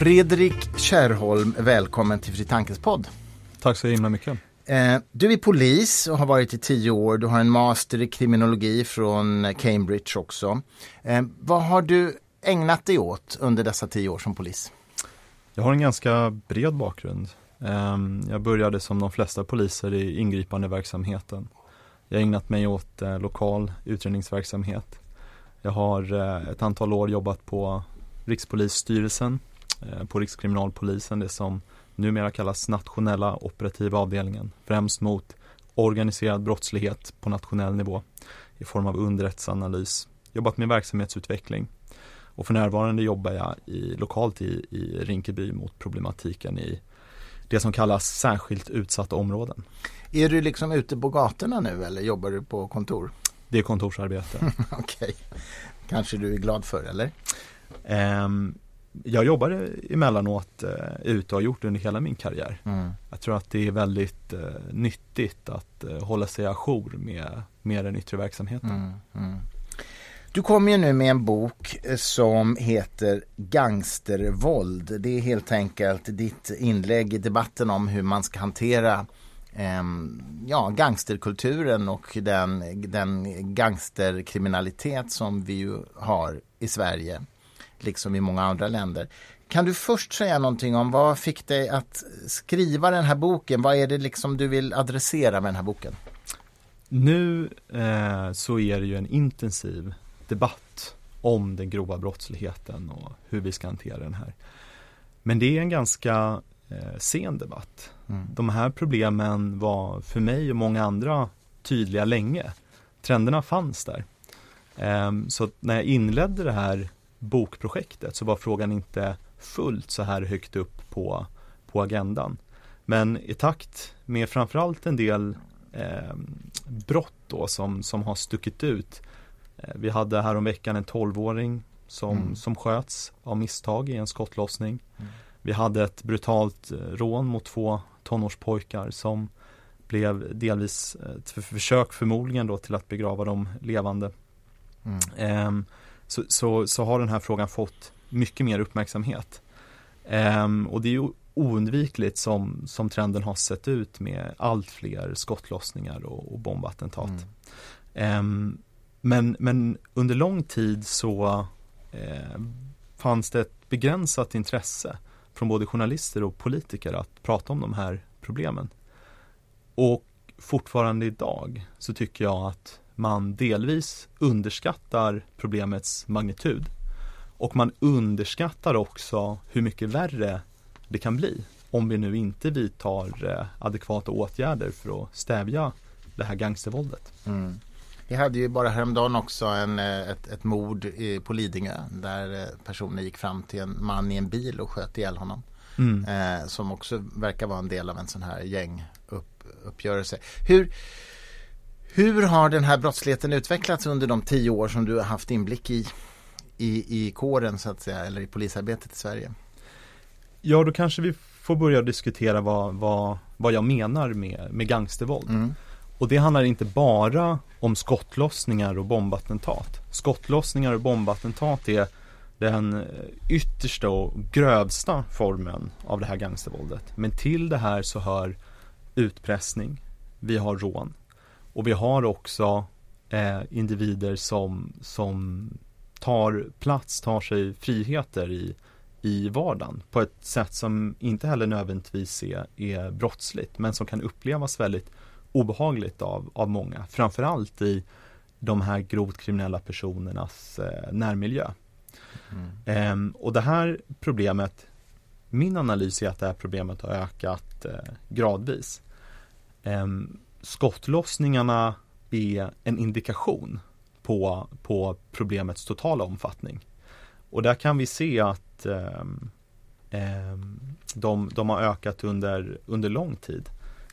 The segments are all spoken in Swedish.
Fredrik Kärrholm, välkommen till Fri Tankes podd. Tack så himla mycket. Eh, du är polis och har varit i tio år. Du har en master i kriminologi från Cambridge också. Eh, vad har du ägnat dig åt under dessa tio år som polis? Jag har en ganska bred bakgrund. Ehm, jag började som de flesta poliser i ingripande verksamheten. Jag har ägnat mig åt eh, lokal utredningsverksamhet. Jag har ett antal år jobbat på Rikspolisstyrelsen, på Rikskriminalpolisen, det som numera kallas nationella operativa avdelningen, främst mot organiserad brottslighet på nationell nivå i form av underrättsanalys, jobbat med verksamhetsutveckling och för närvarande jobbar jag i, lokalt i, i Rinkeby mot problematiken i det som kallas särskilt utsatta områden. Är du liksom ute på gatorna nu eller jobbar du på kontor? Det är kontorsarbete. Okej, okay. kanske du är glad för eller? Um, jag jobbar emellanåt eh, ute och har gjort under hela min karriär. Mm. Jag tror att det är väldigt eh, nyttigt att eh, hålla sig ajour med, med den yttre verksamheten. Mm. Mm. Du kommer ju nu med en bok eh, som heter Gangstervåld. Det är helt enkelt ditt inlägg i debatten om hur man ska hantera eh, ja, gangsterkulturen och den, den gangsterkriminalitet som vi ju har i Sverige liksom i många andra länder. Kan du först säga någonting om vad fick dig att skriva den här boken? Vad är det liksom du vill adressera med den här boken? Nu eh, så är det ju en intensiv debatt om den grova brottsligheten och hur vi ska hantera den här. Men det är en ganska eh, sen debatt. Mm. De här problemen var för mig och många andra tydliga länge. Trenderna fanns där. Eh, så när jag inledde det här bokprojektet så var frågan inte fullt så här högt upp på, på agendan. Men i takt med framförallt en del eh, brott då som, som har stuckit ut. Eh, vi hade häromveckan en 12-åring som, mm. som sköts av misstag i en skottlossning. Mm. Vi hade ett brutalt eh, rån mot två tonårspojkar som blev delvis ett försök förmodligen då till att begrava dem levande. Mm. Eh, så, så, så har den här frågan fått mycket mer uppmärksamhet. Um, och det är ju oundvikligt som, som trenden har sett ut med allt fler skottlossningar och, och bombattentat. Mm. Um, men, men under lång tid så eh, fanns det ett begränsat intresse från både journalister och politiker att prata om de här problemen. Och fortfarande idag så tycker jag att man delvis underskattar problemets magnitud och man underskattar också hur mycket värre det kan bli om vi nu inte vidtar eh, adekvata åtgärder för att stävja det här gangstervåldet. Mm. Vi hade ju bara häromdagen också en, eh, ett, ett mord på Lidingö där eh, personer gick fram till en man i en bil och sköt ihjäl honom. Mm. Eh, som också verkar vara en del av en sån här gänguppgörelse. Hur, hur har den här brottsligheten utvecklats under de tio år som du har haft inblick i, i, i kåren så att säga, eller i polisarbetet i Sverige? Ja, då kanske vi får börja diskutera vad, vad, vad jag menar med, med gangstervåld. Mm. Och det handlar inte bara om skottlossningar och bombattentat. Skottlossningar och bombattentat är den yttersta och grövsta formen av det här gangstervåldet. Men till det här så hör utpressning, vi har rån, och vi har också eh, individer som, som tar plats, tar sig friheter i, i vardagen på ett sätt som inte heller nödvändigtvis är, är brottsligt men som kan upplevas väldigt obehagligt av, av många. Framförallt i de här grovt kriminella personernas eh, närmiljö. Mm. Eh, och det här problemet, min analys är att det här problemet har ökat eh, gradvis. Ehm, skottlossningarna är en indikation på, på problemets totala omfattning. Och där kan vi se att eh, de, de har ökat under, under lång tid.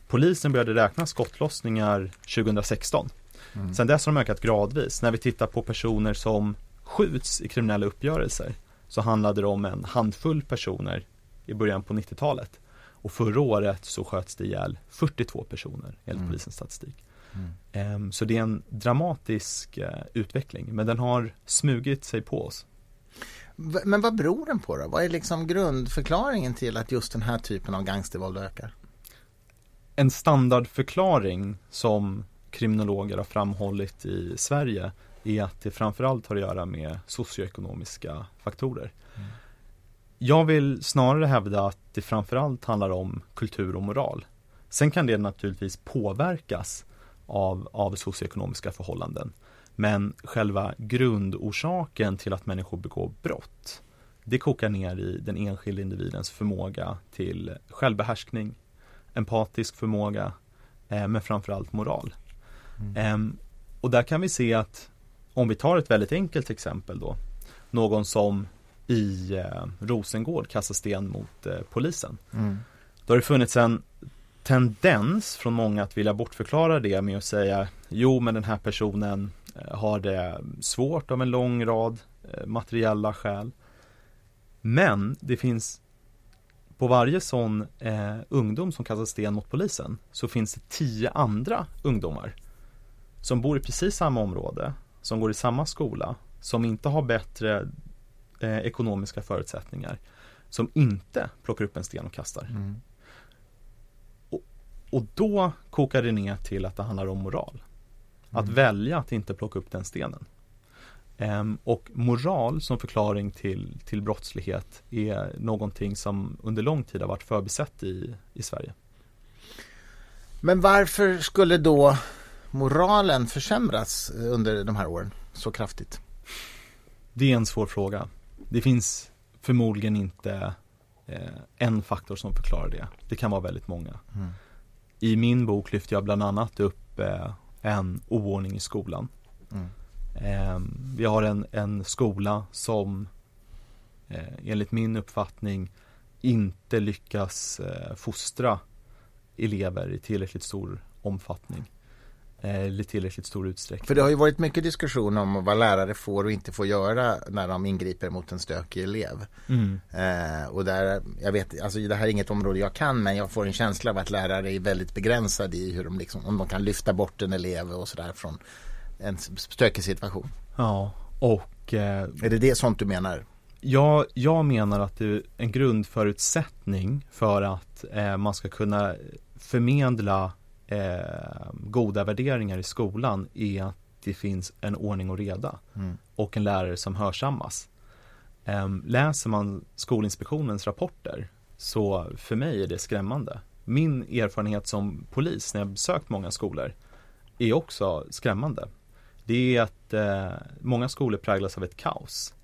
Polisen började räkna skottlossningar 2016. Mm. Sen dess har de ökat gradvis. När vi tittar på personer som skjuts i kriminella uppgörelser så handlade det om en handfull personer i början på 90-talet. Och förra året så sköts det ihjäl 42 personer enligt mm. polisens statistik. Mm. Um, så det är en dramatisk uh, utveckling men den har smugit sig på oss. Men vad beror den på då? Vad är liksom grundförklaringen till att just den här typen av gangstervåld ökar? En standardförklaring som kriminologer har framhållit i Sverige är att det framförallt har att göra med socioekonomiska faktorer. Mm. Jag vill snarare hävda att det framförallt handlar om kultur och moral. Sen kan det naturligtvis påverkas av, av socioekonomiska förhållanden. Men själva grundorsaken till att människor begår brott det kokar ner i den enskilde individens förmåga till självbehärskning, empatisk förmåga, eh, men framförallt moral. Mm. Eh, och där kan vi se att om vi tar ett väldigt enkelt exempel då, någon som i eh, Rosengård kastar sten mot eh, polisen. Mm. Då har det funnits en tendens från många att vilja bortförklara det med att säga jo men den här personen eh, har det svårt av en lång rad materiella skäl. Men det finns på varje sån eh, ungdom som kastar sten mot polisen så finns det tio andra ungdomar som bor i precis samma område, som går i samma skola, som inte har bättre eh, ekonomiska förutsättningar, som inte plockar upp en sten och kastar. Mm. Och, och, då kokar det ner till att det handlar om moral. Att mm. välja att inte plocka upp den stenen. Um, och moral som förklaring till, till brottslighet är någonting som under lång tid har varit förbisett i, i Sverige. Men varför skulle då moralen försämras under de här åren så kraftigt? Det är en svår fråga. Det finns förmodligen inte eh, en faktor som förklarar det. Det kan vara väldigt många. Mm. I min bok lyfter jag bland annat upp eh, en oordning i skolan. Mm. Eh, vi har en, en skola som eh, enligt min uppfattning inte lyckas eh, fostra elever i tillräckligt stor omfattning i tillräckligt stor utsträckning. För det har ju varit mycket diskussion om vad lärare får och inte får göra när de ingriper mot en stökig elev. Mm. Eh, och där, jag vet, alltså det här är inget område jag kan men jag får en känsla av att lärare är väldigt begränsade i hur de liksom, om de kan lyfta bort en elev och sådär från en stökig situation. Ja, och eh, Är det det sånt du menar? Ja, jag menar att det är en grundförutsättning för att eh, man ska kunna förmedla eh, goda värderingar i skolan är att det finns en ordning och reda mm. och en lärare som hörsammas. Eh, läser man Skolinspektionens rapporter så för mig är det skrämmande. Min erfarenhet som polis när jag besökt många skolor är också skrämmande. Det är att eh, många skolor präglas av ett kaos.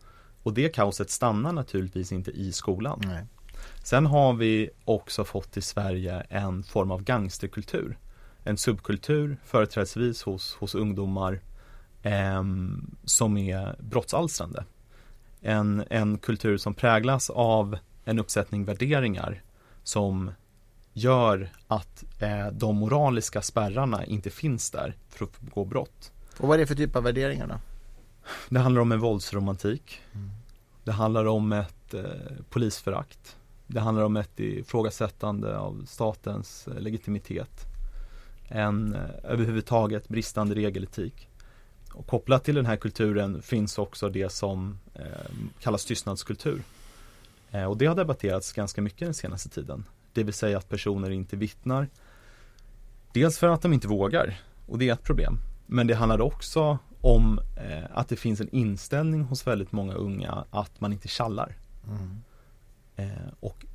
Och det kaoset stannar naturligtvis inte i skolan. Nej. Sen har vi också fått i Sverige en form av gangsterkultur en subkultur, företrädesvis hos, hos ungdomar, eh, som är brottsalstrande. En, en kultur som präglas av en uppsättning värderingar som gör att eh, de moraliska spärrarna inte finns där för att begå brott. Och vad är det för typ av värderingar då? Det handlar om en våldsromantik. Mm. Det handlar om ett eh, polisförakt. Det handlar om ett ifrågasättande av statens eh, legitimitet en eh, överhuvudtaget bristande regeletik. Och kopplat till den här kulturen finns också det som eh, kallas tystnadskultur. Eh, och det har debatterats ganska mycket den senaste tiden. Det vill säga att personer inte vittnar. Dels för att de inte vågar och det är ett problem. Men det handlar också om eh, att det finns en inställning hos väldigt många unga att man inte kallar. Mm. Eh, och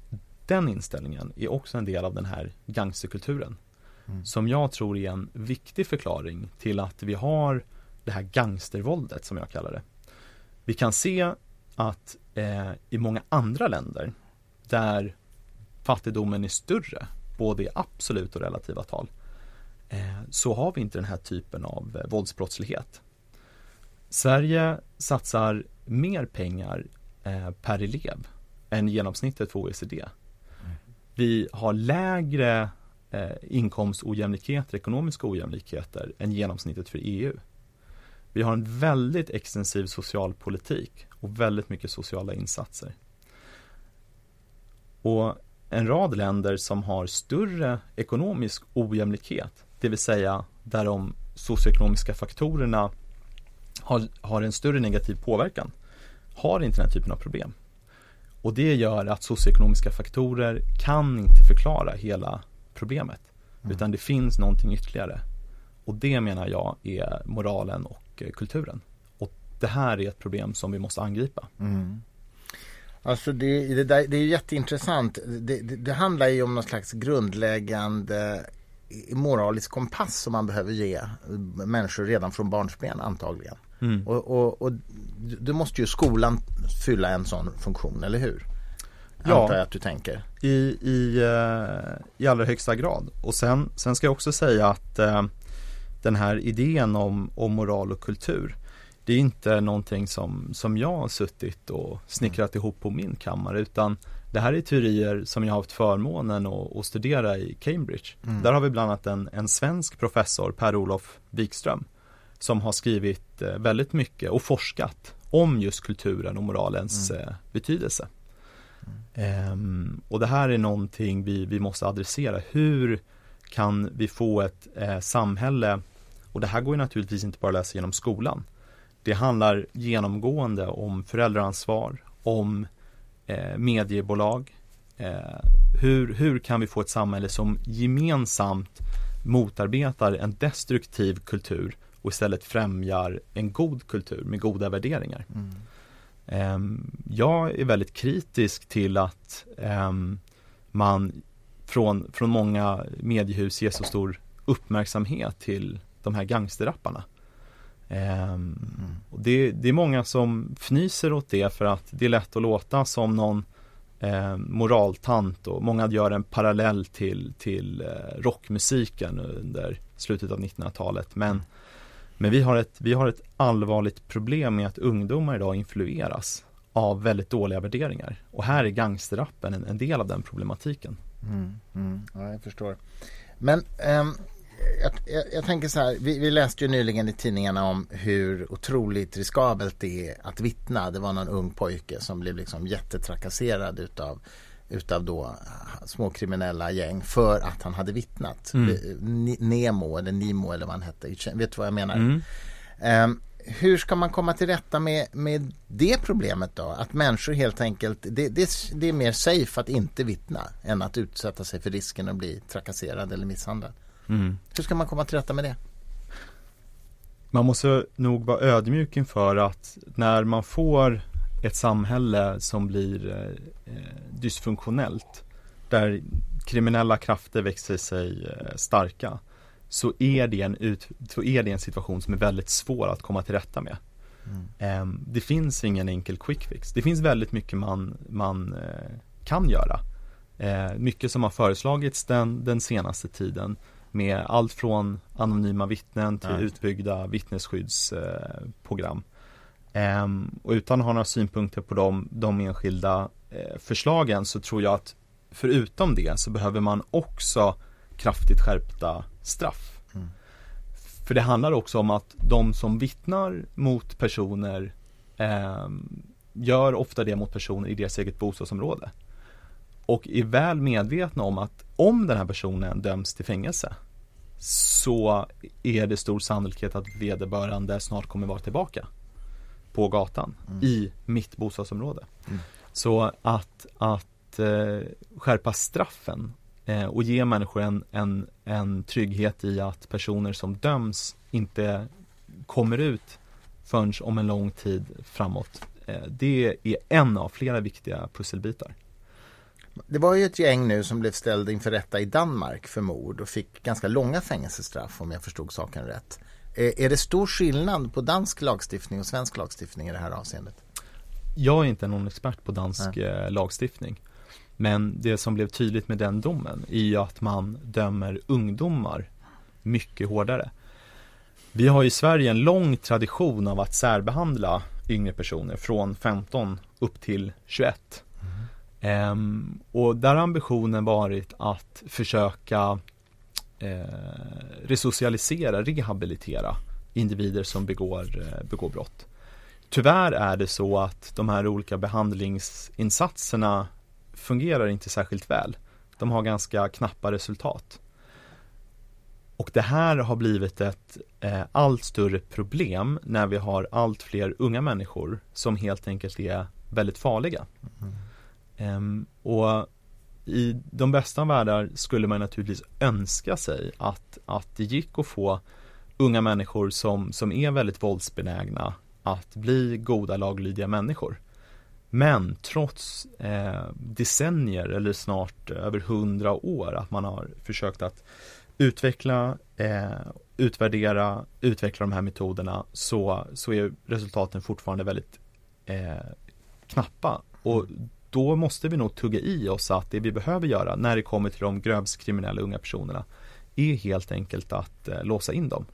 den inställningen är också en del av den här gangsterkulturen. Mm. Som jag tror är en viktig förklaring till att vi har det här gangstervåldet som jag kallar det. Vi kan se att eh, i många andra länder där fattigdomen är större, både i absolut och relativa tal, eh, så har vi inte den här typen av eh, våldsbrottslighet. Sverige satsar mer pengar eh, per elev än genomsnittet för OECD. Mm. Vi har lägre eh, inkomstojämlikheter, ekonomiska ojämlikheter än genomsnittet för EU. Vi har en väldigt extensiv socialpolitik och väldigt mycket sociala insatser. Och en rad länder som har större ekonomisk ojämlikhet, det vill säga där de socioekonomiska faktorerna har, har en större negativ påverkan, har inte den här typen av problem. Och det gör att socioekonomiska faktorer kan inte förklara hela problemet. Mm. Utan det finns någonting ytterligare. Och det menar jag är moralen och eh, kulturen. Och det här är ett problem som vi måste angripa. Mm. Alltså det, det, där, det är jätteintressant. Det, det, det handlar ju om någon slags grundläggande moralisk kompass som man behöver ge människor redan från barnsben antagligen. Mm. Och, och, och då måste ju skolan fylla en sån funktion, eller hur? Ja, Antar jag att du tänker. I, i, uh, i allra högsta grad. Och sen, sen ska jag också säga att uh, den här idén om, om moral och kultur det är inte någonting som, som jag har suttit och snickrat mm. ihop på min kammare utan det här är teorier som jag har haft förmånen att, att studera i Cambridge. Mm. Där har vi bland annat en, en svensk professor, Per-Olof Wikström, som har skrivit eh, väldigt mycket och forskat om just kulturen och moralens mm. Eh, betydelse. Um, och det här är någonting vi, vi måste adressera. Hur kan vi få ett eh, samhälle, och det här går ju naturligtvis inte bara att läsa genom skolan. Det handlar genomgående om föräldraansvar, om eh, mediebolag. Eh, hur, hur kan vi få ett samhälle som gemensamt motarbetar en destruktiv kultur och istället främjar en god kultur med goda värderingar. Mm. Ehm, jag är väldigt kritisk till att ehm, man från, från många mediehus ger så stor uppmärksamhet till de här gangsterrapparna. Um, mm. och det, det, är många som fnyser åt det för att det är lätt att låta som någon eh, moraltant och många gör en parallell till, till eh, rockmusiken under slutet av 1900-talet. Men mm. Men vi har, ett, vi har ett allvarligt problem med att ungdomar idag influeras av väldigt dåliga värderingar. Och här är gangsterrappen en, en del av den problematiken. Mm, mm, ja, jag förstår. Men um, jag, jag, jag, tänker så här, vi, vi, läste ju nyligen i tidningarna om hur otroligt riskabelt det är att vittna. Det var någon ung pojke som blev liksom jättetrakasserad utav utav då småkriminella gäng för att han hade vittnat. Mm. Nemo eller Nimo eller vad han hette. Vet du vad jag menar? Mm. Um, hur ska man komma till rätta med, med det problemet då? Att människor helt enkelt, det, det, det, är mer safe att inte vittna än att utsätta sig för risken att bli trakasserad eller misshandlad. Mm. Hur ska man komma till rätta med det? Man måste nog vara ödmjuk inför att när man får ett samhälle som blir eh, eh, dysfunktionellt där kriminella krafter växer sig eh, starka så är, det en ut, så är det en situation som är väldigt svår att komma till rätta med. Mm. Eh, det finns ingen enkel quick fix. Det finns väldigt mycket man, man kan göra. Mycket som har föreslagits den, den senaste tiden med allt från anonyma vittnen till Nej. utbyggda vittnesskyddsprogram. Um, och utan att ha några synpunkter på de, de enskilda eh, förslagen så tror jag att förutom det så behöver man också kraftigt skärpta straff. Mm. För det handlar också om att de som vittnar mot personer eh, gör ofta det mot personer i deras eget bostadsområde. Och är väl medvetna om att om den här personen döms till fängelse så är det stor sannolikhet att vederbörande snart kommer vara tillbaka på gatan mm. i mitt bostadsområde. Mm. Så att, att eh, skärpa straffen eh, och ge människor en, en, en trygghet i att personer som döms inte kommer ut förrän om en lång tid framåt. Eh, det är en av flera viktiga pusselbitar. Det var ju ett gäng nu som blev ställda inför rätta i Danmark för mord och fick ganska långa fängelsestraff om jag förstod saken rätt. Eh, är det stor skillnad på dansk lagstiftning och svensk lagstiftning i det här avseendet? Jag är inte någon expert på dansk Nej. Eh, lagstiftning. Men det som blev tydligt med den domen är ju att man dömer ungdomar mycket hårdare. Vi har i Sverige en lång tradition av att särbehandla yngre personer från 15 upp till 21. Mm. Um, och där har ambitionen varit att försöka resocialisera, rehabilitera individer som begår, eh, begår brott. Tyvärr är det så att de här olika behandlingsinsatserna fungerar inte särskilt väl. De har ganska knappa resultat. Och det här har blivit ett eh, allt större problem när vi har allt fler unga människor som helt enkelt är väldigt farliga. Mm. Um, och i de bästa världar skulle man naturligtvis önska sig att, att det gick att få unga människor som, som är väldigt våldsbenägna att bli goda laglydiga människor. Men trots eh, decennier eller snart över hundra år att man har försökt att utveckla, eh, utvärdera, utveckla de här metoderna så, så är resultaten fortfarande väldigt eh, knappa. Och då måste vi nog tugga i oss att det vi behöver göra när det kommer till de grövst kriminella unga personerna är helt enkelt att eh, låsa in dem.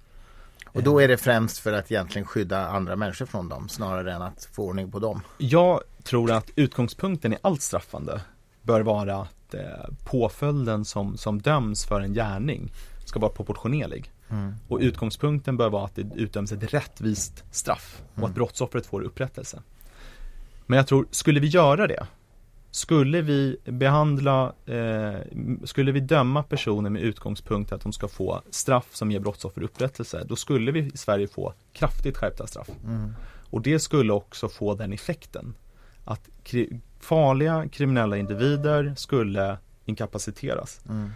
Och då är det främst för att egentligen skydda andra människor från dem snarare än att få ordning på dem? Jag tror att utgångspunkten i allt straffande bör vara att eh, påföljden som, som döms för en gärning ska vara proportionerlig. Mm. Och utgångspunkten bör vara att det utdöms ett rättvist straff och mm. att brottsoffret får upprättelse. Men jag tror, skulle vi göra det skulle vi behandla, eh, skulle vi döma personer med utgångspunkt att de ska få straff som ger brottsoffer upprättelse, då skulle vi i Sverige få kraftigt skärpta straff. Mm. Och det skulle också få den effekten att kri farliga kriminella individer skulle inkapaciteras. Mm.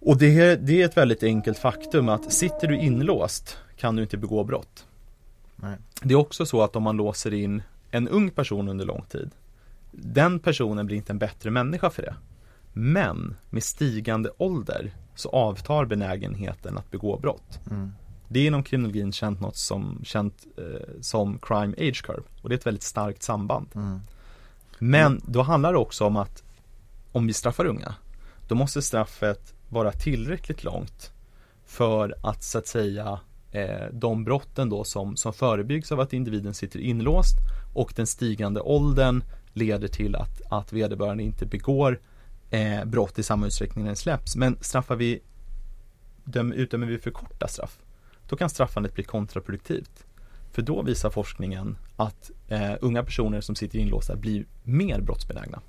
Och det, det, är ett väldigt enkelt faktum att sitter du inlåst kan du inte begå brott. Nej. Det är också så att om man låser in en ung person under lång tid den personen blir inte en bättre människa för det. Men med stigande ålder så avtar benägenheten att begå brott. Mm. Det är inom kriminologin känt något som, känt, eh, som crime age curve och det är ett väldigt starkt samband. Mm. Men då handlar det också om att om vi straffar unga då måste straffet vara tillräckligt långt för att så att säga eh, de brotten då som, som förebyggs av att individen sitter inlåst och den stigande åldern leder till att, att vederbörande inte begår eh, brott i samma utsträckning när den släpps. Men straffar vi, döm, utdömer vi för korta straff, då kan straffandet bli kontraproduktivt. För då visar forskningen att eh, unga personer som sitter inlåsta blir mer brottsbenägna.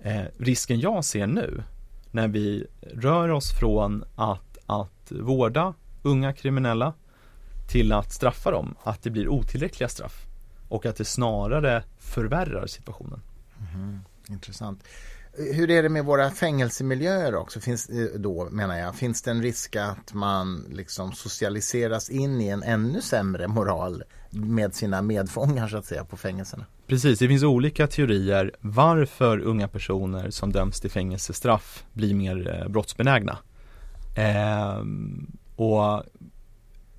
Eh, risken jag ser nu när vi rör oss från att, att vårda unga kriminella till att straffa dem, att det blir otillräckliga straff och att det snarare förvärrar situationen. Mm, intressant. Hur är det med våra fängelsemiljöer också? Finns, eh, då menar jag, finns det en risk att man liksom socialiseras in i en ännu sämre moral med sina medfångar så att säga på fängelserna? Precis, det finns olika teorier varför unga personer som döms till fängelsestraff blir mer eh, brottsbenägna. Eh, och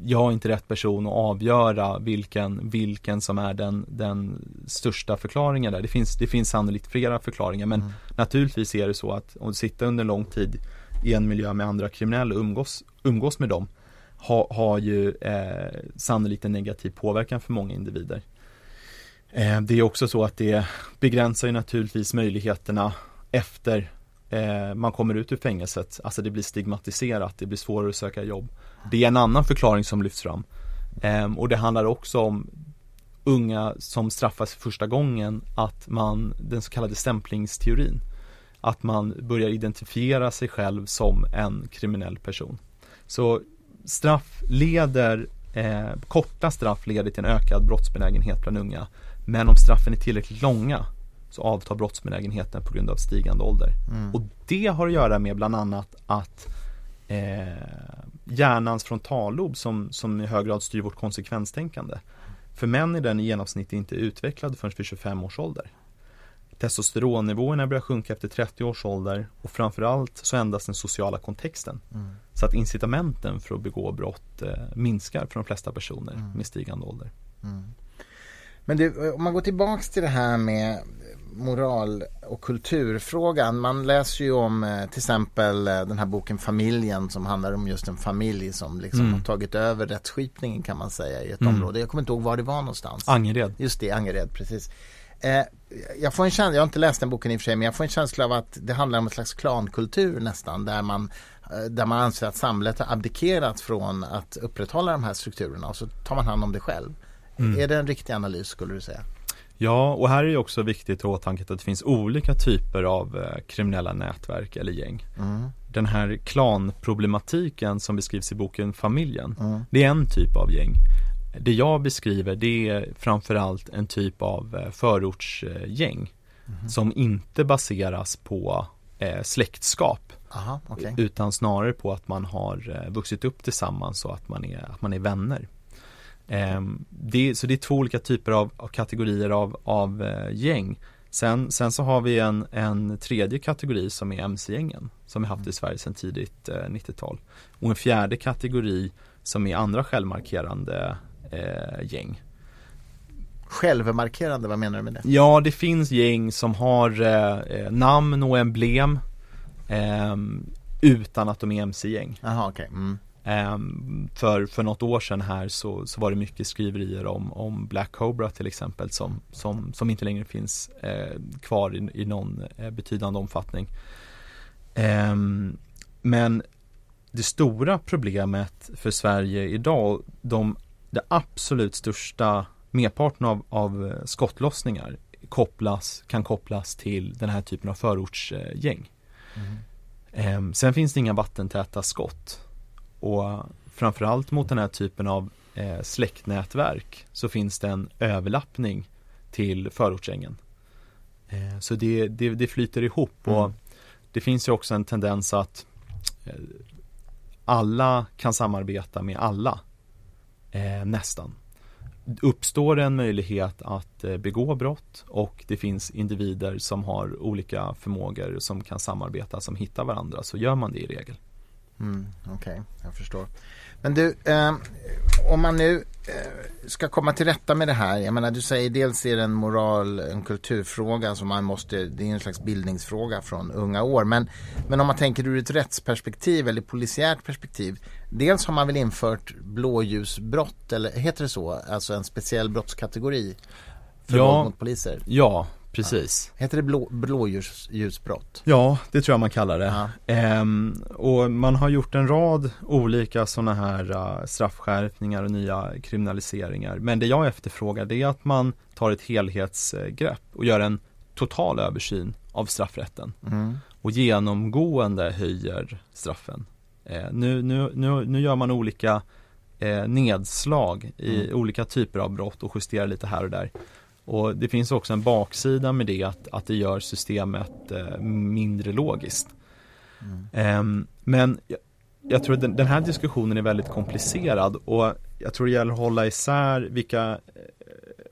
jag är inte rätt person att avgöra vilken, vilken som är den, den största förklaringen där. Det finns, det finns sannolikt flera förklaringar men mm. naturligtvis är det så att om du sitter under lång tid i en miljö med andra kriminella och umgås, umgås med dem ha, har ju eh, sannolikt en negativ påverkan för många individer. Eh, det är också så att det begränsar ju naturligtvis möjligheterna efter eh, man kommer ut ur fängelset, alltså det blir stigmatiserat, det blir svårare att söka jobb. Det är en annan förklaring som lyfts fram. Eh, och det handlar också om unga som straffas första gången, att man, den så kallade stämplingsteorin, att man börjar identifiera sig själv som en kriminell person. Så straff leder, eh, korta straff leder till en ökad brottsbenägenhet bland unga. Men om straffen är tillräckligt långa så avtar brottsbenägenheten på grund av stigande ålder. Mm. Och det har att göra med bland annat att eh, hjärnans frontallob som, som i hög grad styr vårt konsekvenstänkande. För män är den i genomsnitt inte utvecklad förrän vid 25 års ålder. Testosteronnivåerna börjar sjunka efter 30 års ålder och framförallt så ändras den sociala kontexten. Mm. Så att incitamenten för att begå brott eh, minskar för de flesta personer mm. med stigande ålder. Mm. Men det, om man går tillbaks till det här med moral och kulturfrågan. Man läser ju om eh, till exempel eh, den här boken Familjen som handlar om just en familj som liksom mm. har tagit över rättsskipningen kan man säga i ett mm. område. Jag kommer inte ihåg var det var någonstans. Angered. Just det, Angered, precis. Eh, jag får en känsla, jag har inte läst den boken i och för sig, men jag får en känsla av att det handlar om en slags klankultur nästan där man där man anser att samhället har abdikerat från att upprätthålla de här strukturerna och så tar man hand om det själv. Mm. Är det en riktig analys skulle du säga? Ja, och här är det också viktigt att åtanke att det finns olika typer av eh, kriminella nätverk eller gäng. Mm. den här klanproblematiken som beskrivs i boken Familjen. Mm. Det är en typ av gäng. Det jag beskriver det är framförallt en typ av eh, förortsgäng Mhm. som inte baseras på eh, släktskap Aha, okej. utan snarare på att man har vuxit upp tillsammans och att man är, att man är vänner. Ehm, det, så det är två olika typer av, av kategorier av, av eh, gäng. Sen, sen så har vi en, en tredje kategori som är mc-gängen som vi haft i Sverige sedan tidigt eh, 90-tal. Och en fjärde kategori som är andra självmarkerande eh, gäng. Självmarkerande, vad menar du med det? Ja, det finns gäng som har eh, eh, namn och emblem ehm, utan att de är mc-gäng. Jaha, okej. Mm. Ehm, för, för något år sedan här så, så var det mycket skriverier om, om Black Cobra till exempel som, som, som inte längre finns eh, kvar i, i någon eh, betydande omfattning. Ehm, men det stora problemet för Sverige idag, de, det absolut största merparten av, av eh, skottlossningar kopplas, kan kopplas till den här typen av förortsgäng. Mm. Ehm, sen finns det inga vattentäta skott. Och framförallt mot den här typen av eh, släktnätverk så finns det en överlappning till förortsgängen. Eh, så det, det, det flyter ihop och Mm. det finns ju också en tendens att eh, alla kan samarbeta med alla. Eh, nästan. Uppstår det en möjlighet att eh, begå brott och det finns individer som har olika förmågor som kan samarbeta, som hittar varandra, så gör man det i regel. Mm, Okej, jag förstår. Men du, eh, om man nu eh, ska komma till rätta med det här. Jag menar, du säger dels är det en moral, en kulturfråga som man måste, det är en slags bildningsfråga från unga år. Men, men om man tänker ur ett rättsperspektiv eller polisiärt perspektiv. Dels har man väl infört blåljusbrott, eller heter det så? Alltså en speciell brottskategori för Ja. mot poliser. Ja, precis. Heter det blå, blåljusbrott? Ja, det tror jag man kallar det. Ja. Ehm, och man har gjort en rad olika sådana här uh, straffskärpningar och nya kriminaliseringar. Men det jag efterfrågar det är att man tar ett helhetsgrepp och gör en total översyn av straffrätten Mm. och genomgående höjer straffen. Eh, nu, nu, nu, nu gör man olika eh, nedslag i Mm. olika typer av brott och justerar lite här och där. Och det finns också en baksida med det att, att det gör systemet eh, mindre logiskt. Mm. Ehm, men jag, jag tror att den, den här diskussionen är väldigt komplicerad och jag tror det gäller att hålla isär vilka eh,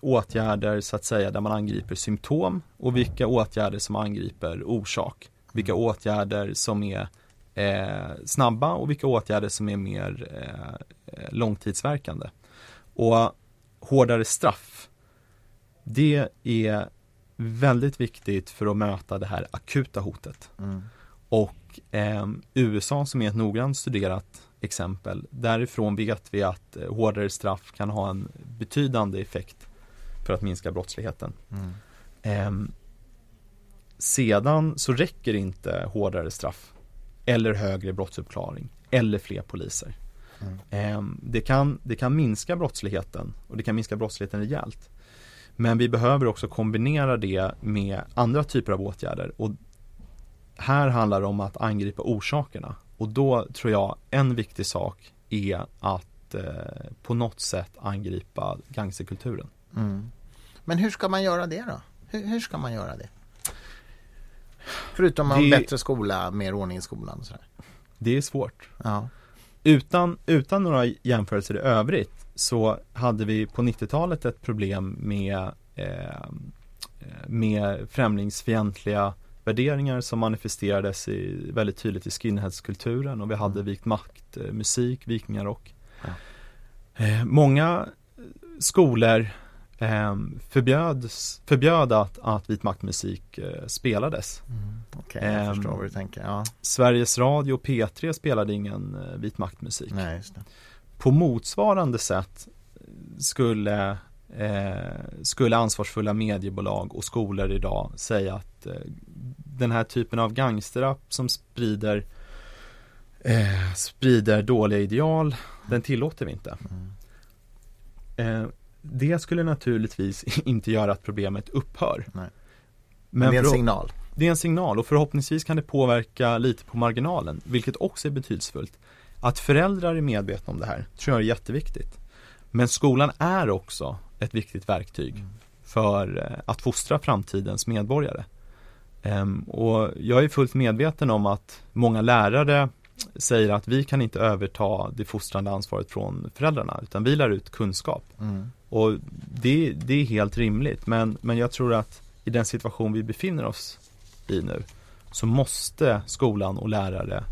åtgärder så att säga där man angriper symptom och vilka åtgärder som angriper orsak. Vilka åtgärder som är eh, snabba och vilka åtgärder som är mer eh, långtidsverkande. Och hårdare straff, det är väldigt viktigt för att möta det här akuta hotet. Mm. Och eh, USA som är ett noggrant studerat exempel, därifrån vet vi att eh, hårdare straff kan ha en betydande effekt för att minska brottsligheten. Mm. Eh, sedan så räcker inte hårdare straff eller högre brottsuppklaring eller fler poliser. Mm. Eh, det, kan, det kan minska brottsligheten och det kan minska brottsligheten rejält. Men vi behöver också kombinera det med andra typer av åtgärder och här handlar det om att angripa orsakerna och då tror jag en viktig sak är att eh, på något sätt angripa gangsterkulturen. Mm. Men hur ska man göra det då? Hur, hur ska man göra det? Förutom en Det- bättre skola, mer ordning i skolan och sådär. Det är svårt. Ja. Utan, utan några jämförelser i övrigt så hade vi på 90-talet ett problem med, eh, med främlingsfientliga värderingar som manifesterades i, väldigt tydligt i skinheadskulturen och vi hade vikt makt, eh, musik, vikingarock. Ja. Eh, många skolor eh, förbjöds, förbjöd att, att vit maktmusik eh, spelades. Mm. Okej, jag Ehm. förstår vad du tänker. Ja. Sveriges Radio och P3 spelade ingen eh, vit maktmusik. Nej, just det. På motsvarande sätt skulle, eh, skulle ansvarsfulla mediebolag och skolor idag säga att eh, den här typen av gangsterrap som sprider eh, sprider dåliga ideal, den tillåter vi inte. Mm. Eh, det skulle naturligtvis inte göra att problemet upphör. Nej. Men det är en signal. det är en signal och förhoppningsvis kan det påverka lite på marginalen, vilket också är betydelsefullt. Att föräldrar är medvetna om det här tror jag är jätteviktigt. Men skolan är också ett viktigt verktyg mm. för eh, att fostra framtidens medborgare. Ehm, och jag är fullt medveten om att många lärare säger att vi kan inte överta det fostrande ansvaret från föräldrarna utan vi lär ut kunskap. Mm. Och det, det är helt rimligt men, men jag tror att i den situation vi befinner oss i nu så måste skolan och lärare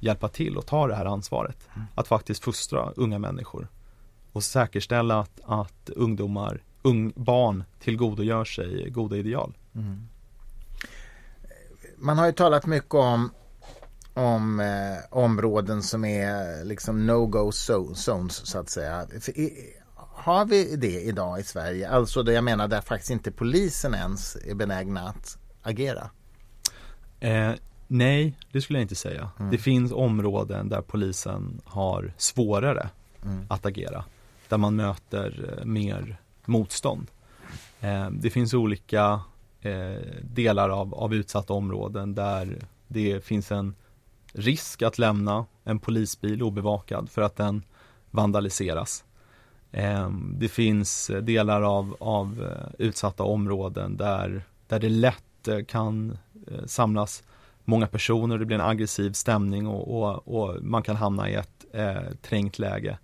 hjälpa till och ta det här ansvaret. Mm. Att faktiskt fostra unga människor och säkerställa att, att ungdomar, ung, barn tillgodogör sig goda ideal. Mm. Man har ju talat mycket om om eh, områden som är liksom no-go zones så att säga. Har vi det idag i Sverige? Alltså det jag menar där faktiskt inte polisen ens är benägna att agera? Eh, nej, det skulle jag inte säga. Mm. Det finns områden där polisen har svårare mm. att agera. Där man möter eh, mer motstånd. Eh, det finns olika eh, delar av, av utsatta områden där det finns en risk att lämna en polisbil obevakad för att den vandaliseras. Det finns delar av, av utsatta områden där, där det lätt kan samlas många personer, det blir en aggressiv stämning och, och, och man kan hamna i ett eh, trängt läge.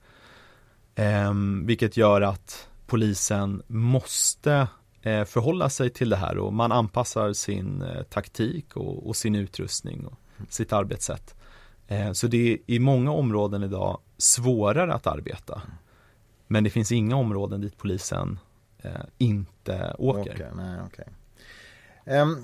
Eh, vilket gör att polisen måste eh, förhålla sig till det här och man anpassar sin eh, taktik och, och, sin utrustning och sitt arbetssätt. Eh, så det är i många områden idag svårare att arbeta. Men det finns inga områden dit polisen eh, inte åker. Okay, nej, okay. Ehm,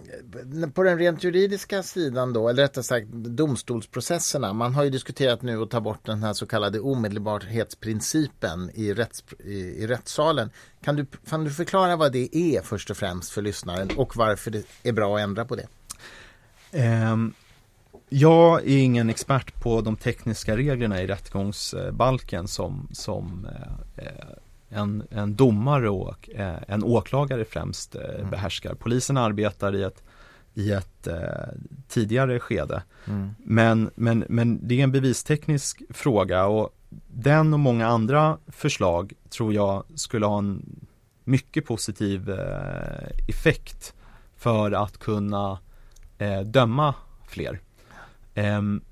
på den rent juridiska sidan då, eller rättare sagt domstolsprocesserna. Man har ju diskuterat nu att ta bort den här så kallade omedelbarhetsprincipen i, rätts, i, i rättssalen. Kan du, kan du förklara vad det är först och främst för lyssnaren och varför det är bra att ändra på det? Um, jag är ingen expert på de tekniska reglerna i rättegångsbalken som, som eh, eh en, en domare och eh, en åklagare främst eh, mm. behärskar. Polisen arbetar i ett, i ett tidigare skede. Mm. Men, men, men det är en bevisteknisk fråga och den och många andra förslag tror jag skulle ha en mycket positiv effekt för att kunna döma fler. Um,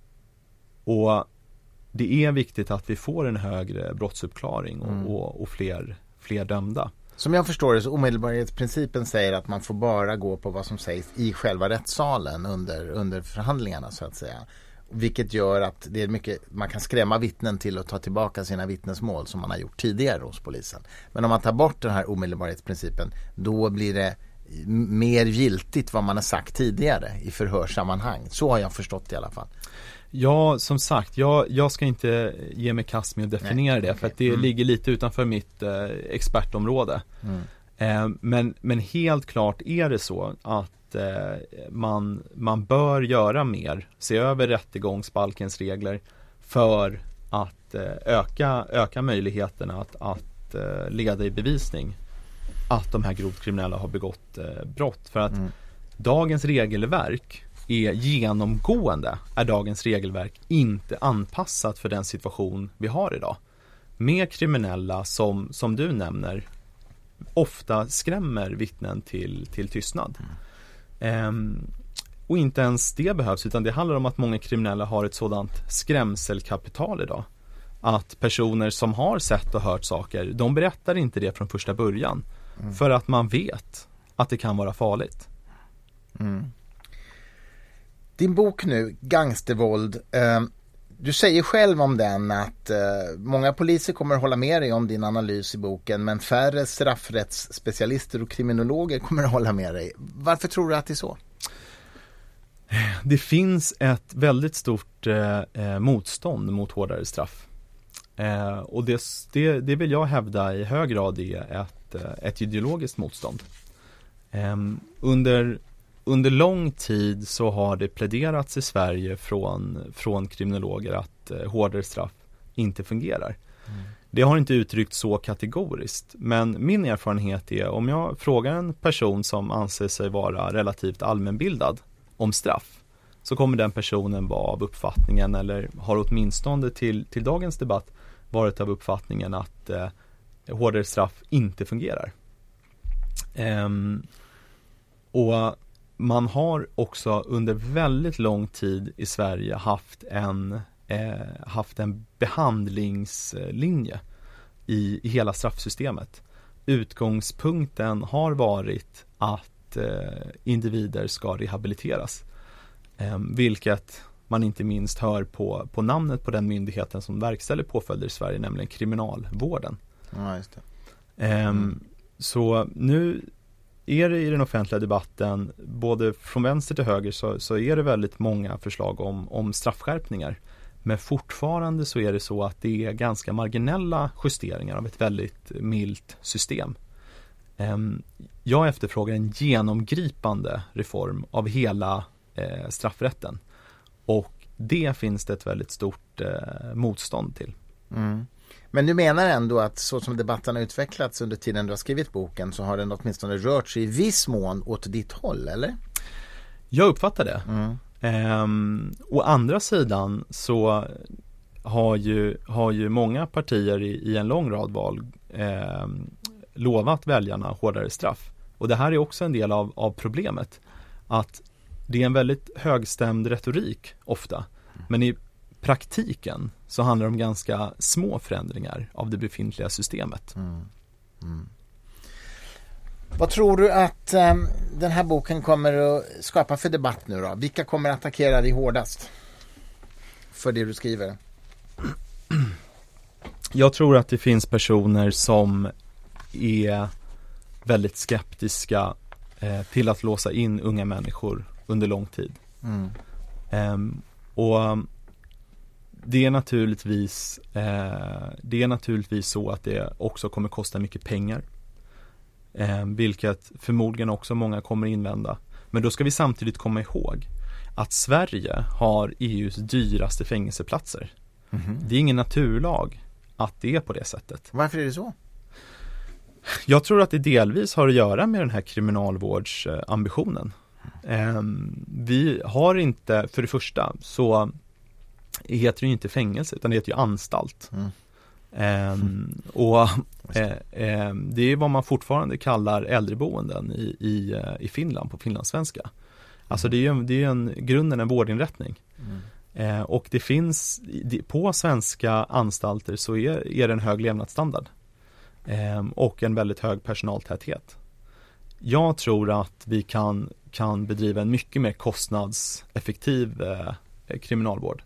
och det är viktigt att vi får en högre brottsuppklaring och, mm. och, och fler, fler dömda. Som jag förstår det så omedelbarhetsprincipen säger att man får bara gå på vad som sägs i själva rättssalen under, under förhandlingarna så att säga. Vilket gör att det är mycket, man kan skrämma vittnen till att ta tillbaka sina vittnesmål som man har gjort tidigare hos polisen. Men om man tar bort den här omedelbarhetsprincipen då blir det mer giltigt vad man har sagt tidigare i förhörssammanhang. Så har jag förstått det i alla fall. Ja, som sagt, jag, jag ska inte ge mig kast med att definiera Nej, det för att det mm. ligger lite utanför mitt eh, expertområde. Mm. Eh, men, men helt klart är det så att eh, man, man bör göra mer, se över rättegångsbalkens regler för att eh, öka, öka möjligheterna att, att eh, leda i bevisning att de här grovt kriminella har begått eh, brott. För att mm. dagens regelverk är genomgående, är dagens regelverk inte anpassat för den situation vi har idag. Med kriminella som, som du nämner, ofta skrämmer vittnen till, till tystnad. Mm. Um, och inte ens det behövs utan det handlar om att många kriminella har ett sådant skrämselkapital idag. Att personer som har sett och hört saker, de berättar inte det från första början. Mm. För att man vet att det kan vara farligt. Mm. Din bok nu, Gangstervåld. Eh, du säger själv om den att eh, många poliser kommer hålla med dig om din analys i boken men färre straffrättsspecialister och kriminologer kommer hålla med dig. Varför tror du att det är så? Det finns ett väldigt stort eh, eh motstånd mot hårdare straff. Eh, och det, det, det, vill jag hävda i hög grad är ett eh, ett, ideologiskt motstånd. Ehm, under, under lång tid så har det pläderats i Sverige från, från kriminologer att eh, hårdare straff inte fungerar. Mm. Det har inte uttryckts så kategoriskt, men min erfarenhet är om jag frågar en person som anser sig vara relativt allmänbildad om straff så kommer den personen vara av uppfattningen eller har åtminstone till, till dagens debatt varit av uppfattningen att eh, hårdare straff inte fungerar. Ehm, och man har också under väldigt lång tid i Sverige haft en, eh, haft en behandlingslinje i, i hela straffsystemet. Utgångspunkten har varit att eh, individer ska rehabiliteras. Eh, vilket man inte minst hör på, på namnet på den myndigheten som verkställer påföljder i Sverige, nämligen kriminalvården. Ja, just det. Mm. Så nu är det i den offentliga debatten, både från vänster till höger, så, så är det väldigt många förslag om, om straffskärpningar. Men fortfarande så är det så att det är ganska marginella justeringar av ett väldigt milt system. Ehm, jag efterfrågar en genomgripande reform av hela eh, straffrätten. Och det finns det ett väldigt stort eh, motstånd till. Mm. Men du menar ändå att så som debatten har utvecklats under tiden du har skrivit boken så har den åtminstone rört sig i viss mån åt ditt håll, eller? Jag uppfattar det. Mm. Ehm, å andra sidan så har ju, har ju många partier i, i en lång rad val eh, lovat väljarna hårdare straff. Och det här är också en del av, av problemet. Att det är en väldigt högstämd retorik ofta. Men i praktiken så handlar det om ganska små förändringar av det befintliga systemet. Mm. Mm. Vad tror du att um, den här boken kommer att skapa för debatt nu då? Vilka kommer att attackera dig hårdast? För det du skriver? Jag tror att det finns personer som är väldigt skeptiska eh, till att låsa in unga människor under lång tid. Mm. Um, och det är naturligtvis eh, Det är naturligtvis så att det också kommer kosta mycket pengar. Eh, Vilket förmodligen också många kommer invända. Men då ska vi samtidigt komma ihåg Att Sverige har EUs dyraste fängelseplatser. Mm -hmm. Det är ingen naturlag att det är på det sättet. Varför är det så? Jag tror att det delvis har att göra med den här kriminalvårdsambitionen eh, Vi har inte, för det första så heter ju inte fängelse utan det heter ju anstalt. Mm. Ehm, och eh, eh, det är vad man fortfarande kallar äldreboenden i, i, eh, i Finland på finlandssvenska. Alltså det är ju det är en, grunden en vårdinrättning. Mm. Eh, och det finns, på svenska anstalter så är, är det en hög levnadsstandard. Ehm, och en väldigt hög personaltäthet. Jag tror att vi kan, kan bedriva en mycket mer kostnadseffektiv eh, kriminalvård.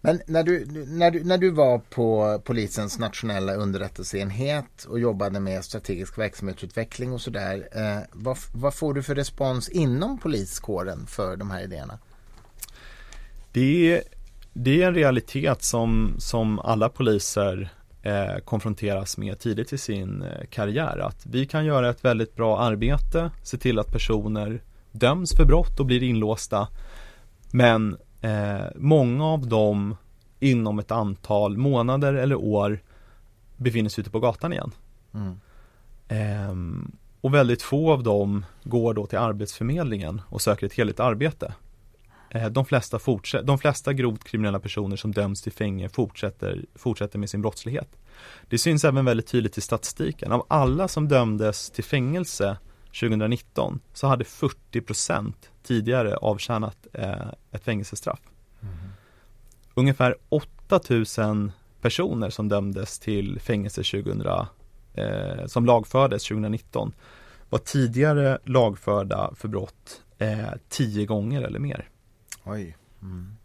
Men när du, när, du, när du var på polisens nationella underrättelseenhet och jobbade med strategisk verksamhetsutveckling och sådär. Eh, vad, vad får du för respons inom poliskåren för de här idéerna? Det är, det är en realitet som, som alla poliser eh, konfronteras med tidigt i sin eh, karriär. Att vi kan göra ett väldigt bra arbete, se till att personer döms för brott och blir inlåsta. Men eh, många av dem inom ett antal månader eller år befinner sig ute på gatan igen. Mm. Eh, och väldigt få av dem går då till Arbetsförmedlingen och söker ett heligt arbete. Eh, de, flesta fortsätter, de flesta grovt kriminella personer som döms till fängelse fortsätter, fortsätter med sin brottslighet. Det syns även väldigt tydligt i statistiken. Av alla som dömdes till fängelse 2019 så hade 40% tidigare avtjänat eh, ett fängelsestraff. Mm. Ungefär 8000 personer som dömdes till fängelse 2000, eh, som lagfördes 2019 var tidigare lagförda för brott eh, tio gånger eller mer. Oj. Mm.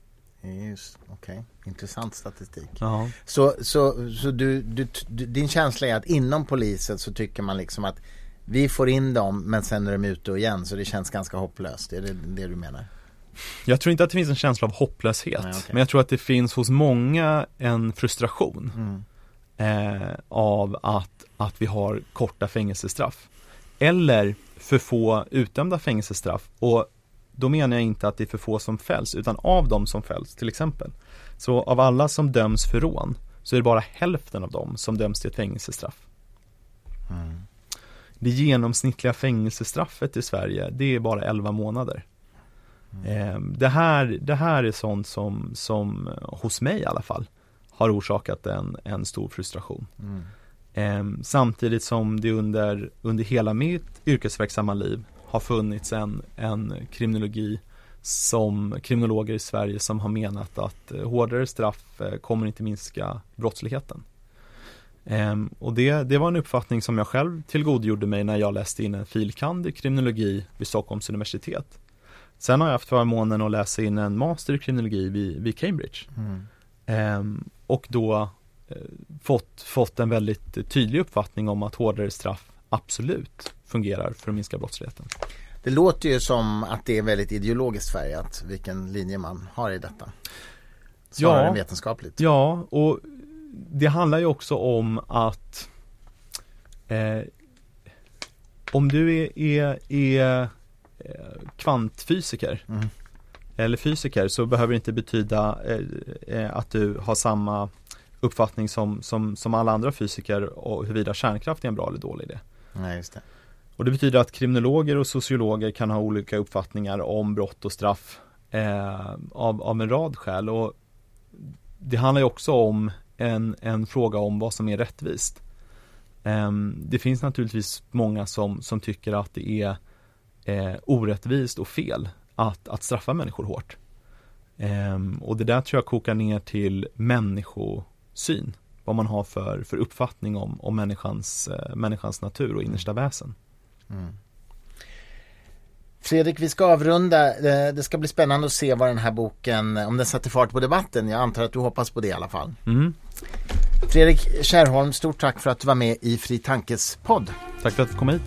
Just, okay. Intressant statistik. Ja. Så, så, så du, du, din känsla är att inom polisen så tycker man liksom att vi får in dem men sen är de ute igen så det känns ganska hopplöst. Är det det du menar? Jag tror inte att det finns en känsla av hopplöshet. Nej, okay. Men jag tror att det finns hos många en frustration mm. eh, av att, att vi har korta fängelsestraff. Eller för få utdömda fängelsestraff. Och då menar jag inte att det är för få som fälls, utan av de som fälls till exempel. Så av alla som döms för rån så är det bara hälften av dem som döms till ett fängelsestraff. Mm. Det genomsnittliga fängelsestraffet i Sverige, det är bara 11 månader. Mm. Det, här, det här är sånt som, som hos mig i alla fall har orsakat en, en stor frustration. Mm. Eh, samtidigt som det under, under hela mitt yrkesverksamma liv har funnits en, en kriminologi som kriminologer i Sverige som har menat att eh, hårdare straff eh, kommer inte minska brottsligheten. Ehm, och det, det var en uppfattning som jag själv tillgodogjorde mig när jag läste in en filkand i kriminologi vid Stockholms universitet. Sen har jag haft förmånen att läsa in en master i kriminologi vid, vid Cambridge. Mm. Ehm, och då eh, fått, fått en väldigt tydlig uppfattning om att hårdare straff absolut fungerar för att minska brottsligheten. Det låter ju som att det är väldigt ideologiskt färgat vilken linje man har i detta. Snarare ja, än vetenskapligt. Ja, och det handlar ju också om att eh, om du är, är, är eh, kvantfysiker mm. eller fysiker så behöver det inte betyda eh, eh, att du har samma uppfattning som, som, som alla andra fysiker och huruvida kärnkraft är en bra eller dålig idé. Nej, just det. Och det betyder att kriminologer och sociologer kan ha olika uppfattningar om brott och straff eh, av, av en rad skäl. Och det handlar ju också om en, en fråga om vad som är rättvist. Eh, det finns naturligtvis många som, som tycker att det är eh, orättvist och fel att, att straffa människor hårt. Eh, och det där tror jag kokar ner till människosyn. Vad man har för, för uppfattning om, om människans, eh, människans natur och innersta väsen. Mm. Fredrik, vi ska avrunda. Det ska bli spännande att se vad den här boken, om den sätter fart på debatten. Jag antar att du hoppas på det i alla fall. Mm. Fredrik Kärrholm, stort tack för att du var med i Fri Tankes podd. Tack för att du kom hit.